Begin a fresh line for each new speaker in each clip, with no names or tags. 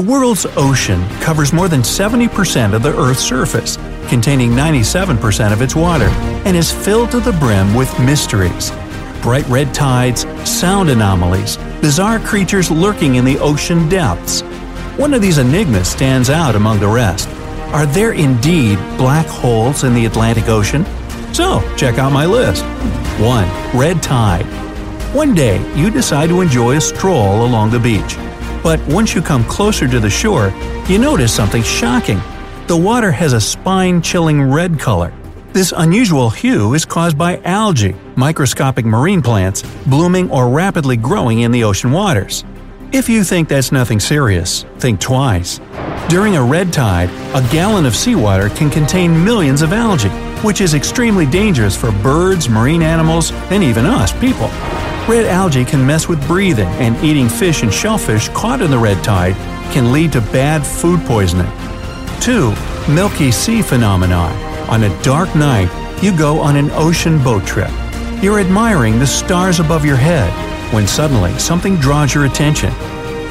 The world's ocean covers more than 70% of the Earth's surface, containing 97% of its water, and is filled to the brim with mysteries. Bright red tides, sound anomalies, bizarre creatures lurking in the ocean depths. One of these enigmas stands out among the rest. Are there indeed black holes in the Atlantic Ocean? So, check out my list. 1. Red tide. One day, you decide to enjoy a stroll along the beach. But once you come closer to the shore, you notice something shocking. The water has a spine chilling red color. This unusual hue is caused by algae, microscopic marine plants, blooming or rapidly growing in the ocean waters. If you think that's nothing serious, think twice. During a red tide, a gallon of seawater can contain millions of algae, which is extremely dangerous for birds, marine animals, and even us, people. Red algae can mess with breathing, and eating fish and shellfish caught in the red tide can lead to bad food poisoning. 2. Milky Sea Phenomenon On a dark night, you go on an ocean boat trip. You're admiring the stars above your head when suddenly something draws your attention.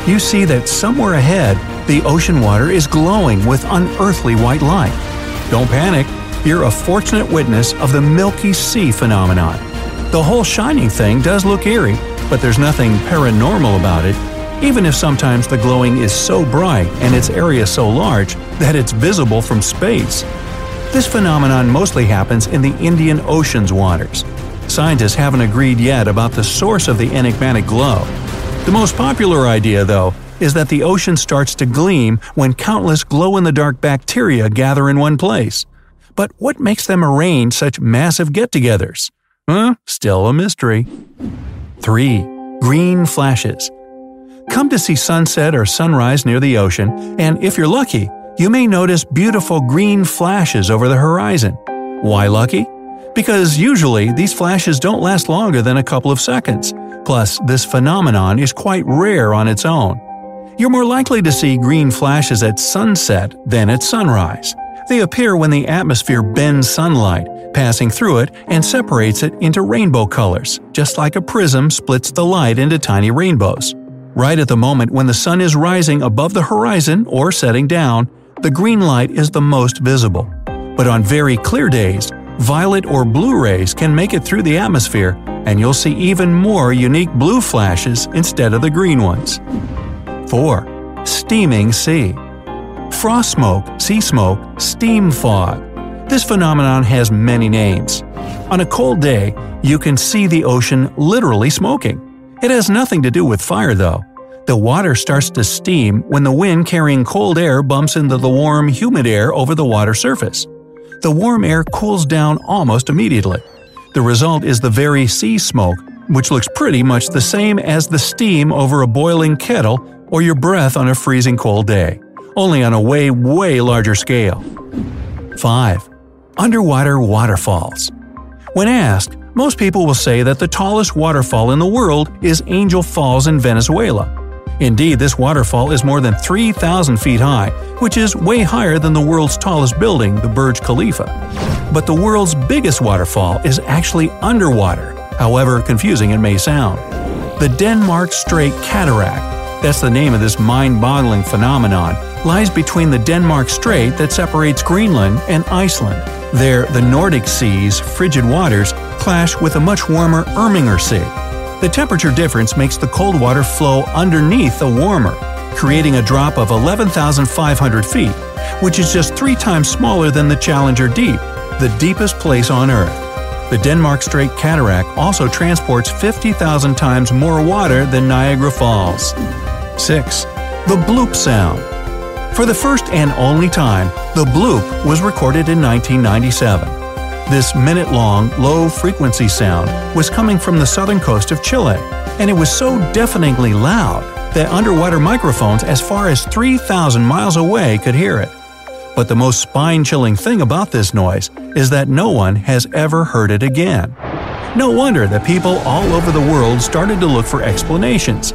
You see that somewhere ahead, the ocean water is glowing with unearthly white light. Don't panic, you're a fortunate witness of the Milky Sea phenomenon. The whole shining thing does look eerie, but there's nothing paranormal about it, even if sometimes the glowing is so bright and its area so large that it's visible from space. This phenomenon mostly happens in the Indian Ocean's waters. Scientists haven't agreed yet about the source of the enigmatic glow. The most popular idea, though, is that the ocean starts to gleam when countless glow in the dark bacteria gather in one place. But what makes them arrange such massive get togethers? Huh? Still a mystery. 3. Green flashes. Come to see sunset or sunrise near the ocean, and if you're lucky, you may notice beautiful green flashes over the horizon. Why lucky? Because usually these flashes don't last longer than a couple of seconds. Plus, this phenomenon is quite rare on its own. You're more likely to see green flashes at sunset than at sunrise. They appear when the atmosphere bends sunlight, passing through it and separates it into rainbow colors, just like a prism splits the light into tiny rainbows. Right at the moment when the sun is rising above the horizon or setting down, the green light is the most visible. But on very clear days, violet or blue rays can make it through the atmosphere, and you'll see even more unique blue flashes instead of the green ones. 4. Steaming Sea Frost smoke, sea smoke, steam fog. This phenomenon has many names. On a cold day, you can see the ocean literally smoking. It has nothing to do with fire, though. The water starts to steam when the wind carrying cold air bumps into the warm, humid air over the water surface. The warm air cools down almost immediately. The result is the very sea smoke, which looks pretty much the same as the steam over a boiling kettle or your breath on a freezing cold day only on a way, way larger scale. 5. Underwater waterfalls. When asked, most people will say that the tallest waterfall in the world is Angel Falls in Venezuela. Indeed, this waterfall is more than 3,000 feet high, which is way higher than the world's tallest building, the Burj Khalifa. But the world's biggest waterfall is actually underwater, however confusing it may sound. The Denmark Strait Cataract, that's the name of this mind boggling phenomenon, lies between the Denmark Strait that separates Greenland and Iceland. There, the Nordic Sea's frigid waters clash with a much warmer Irminger Sea. The temperature difference makes the cold water flow underneath the warmer, creating a drop of 11,500 feet, which is just three times smaller than the Challenger Deep, the deepest place on Earth. The Denmark Strait Cataract also transports 50,000 times more water than Niagara Falls. 6. The bloop sound. For the first and only time, the bloop was recorded in 1997. This minute long, low frequency sound was coming from the southern coast of Chile, and it was so deafeningly loud that underwater microphones as far as 3,000 miles away could hear it. But the most spine chilling thing about this noise is that no one has ever heard it again. No wonder that people all over the world started to look for explanations.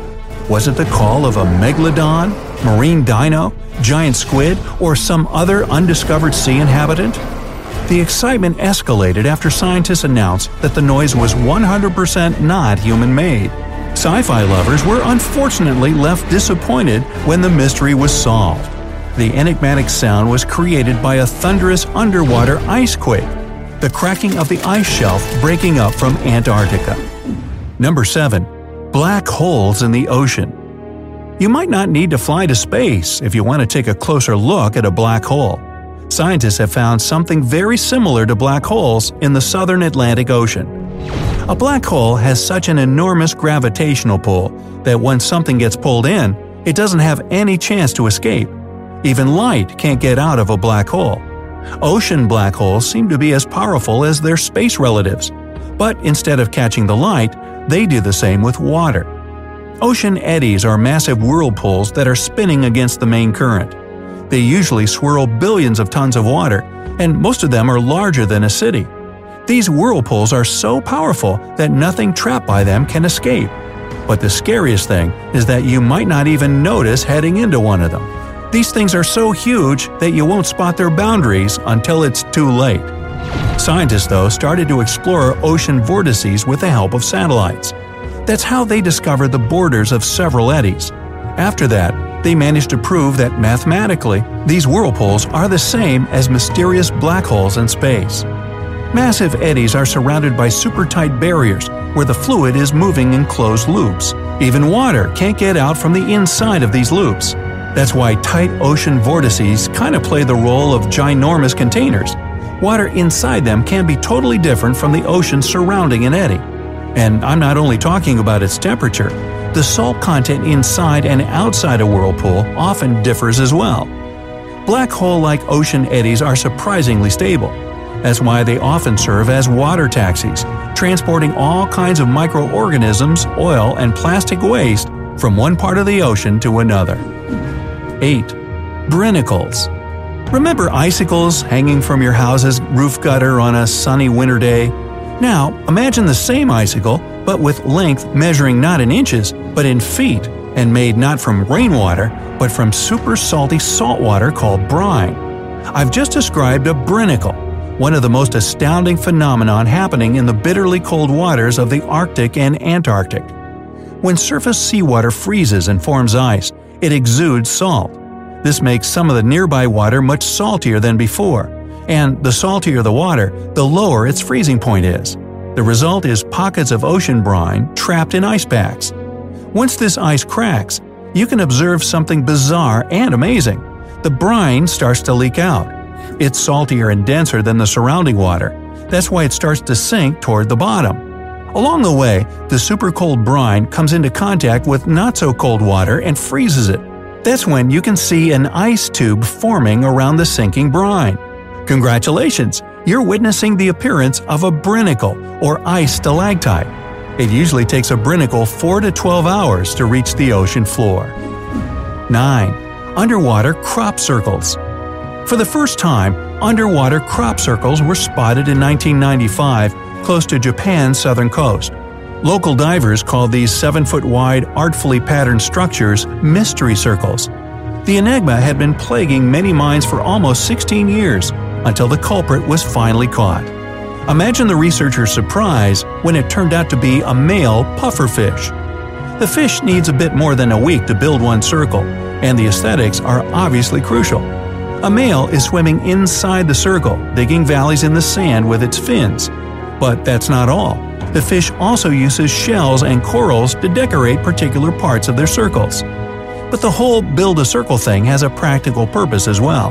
Was it the call of a megalodon, marine dino, giant squid, or some other undiscovered sea inhabitant? The excitement escalated after scientists announced that the noise was 100% not human made. Sci fi lovers were unfortunately left disappointed when the mystery was solved. The enigmatic sound was created by a thunderous underwater ice quake, the cracking of the ice shelf breaking up from Antarctica. Number 7. Black holes in the ocean. You might not need to fly to space if you want to take a closer look at a black hole. Scientists have found something very similar to black holes in the southern Atlantic Ocean. A black hole has such an enormous gravitational pull that when something gets pulled in, it doesn't have any chance to escape. Even light can't get out of a black hole. Ocean black holes seem to be as powerful as their space relatives, but instead of catching the light, they do the same with water. Ocean eddies are massive whirlpools that are spinning against the main current. They usually swirl billions of tons of water, and most of them are larger than a city. These whirlpools are so powerful that nothing trapped by them can escape. But the scariest thing is that you might not even notice heading into one of them. These things are so huge that you won't spot their boundaries until it's too late. Scientists, though, started to explore ocean vortices with the help of satellites. That's how they discovered the borders of several eddies. After that, they managed to prove that mathematically, these whirlpools are the same as mysterious black holes in space. Massive eddies are surrounded by super tight barriers where the fluid is moving in closed loops. Even water can't get out from the inside of these loops. That's why tight ocean vortices kind of play the role of ginormous containers. Water inside them can be totally different from the ocean surrounding an eddy. And I'm not only talking about its temperature, the salt content inside and outside a whirlpool often differs as well. Black hole like ocean eddies are surprisingly stable. That's why they often serve as water taxis, transporting all kinds of microorganisms, oil, and plastic waste from one part of the ocean to another. 8. Brinicles. Remember icicles hanging from your house's roof gutter on a sunny winter day? Now, imagine the same icicle, but with length measuring not in inches, but in feet, and made not from rainwater, but from super salty salt water called brine. I've just described a brinicle, one of the most astounding phenomenon happening in the bitterly cold waters of the Arctic and Antarctic. When surface seawater freezes and forms ice, it exudes salt. This makes some of the nearby water much saltier than before, and the saltier the water, the lower its freezing point is. The result is pockets of ocean brine trapped in ice packs. Once this ice cracks, you can observe something bizarre and amazing. The brine starts to leak out. It's saltier and denser than the surrounding water. That's why it starts to sink toward the bottom. Along the way, the super cold brine comes into contact with not so cold water and freezes it. That's when you can see an ice tube forming around the sinking brine. Congratulations! You're witnessing the appearance of a brinicle, or ice stalactite. It usually takes a brinicle 4 to 12 hours to reach the ocean floor. 9. Underwater crop circles. For the first time, underwater crop circles were spotted in 1995 close to Japan's southern coast. Local divers called these 7 foot wide, artfully patterned structures mystery circles. The enigma had been plaguing many minds for almost 16 years until the culprit was finally caught. Imagine the researchers' surprise when it turned out to be a male pufferfish. The fish needs a bit more than a week to build one circle, and the aesthetics are obviously crucial. A male is swimming inside the circle, digging valleys in the sand with its fins. But that's not all. The fish also uses shells and corals to decorate particular parts of their circles. But the whole build a circle thing has a practical purpose as well.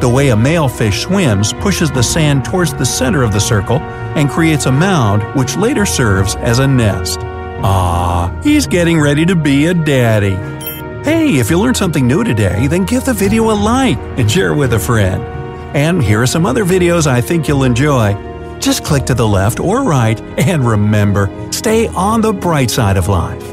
The way a male fish swims pushes the sand towards the center of the circle and creates a mound which later serves as a nest. Ah, he's getting ready to be a daddy. Hey, if you learned something new today, then give the video a like and share it with a friend. And here are some other videos I think you'll enjoy. Just click to the left or right and remember, stay on the bright side of life.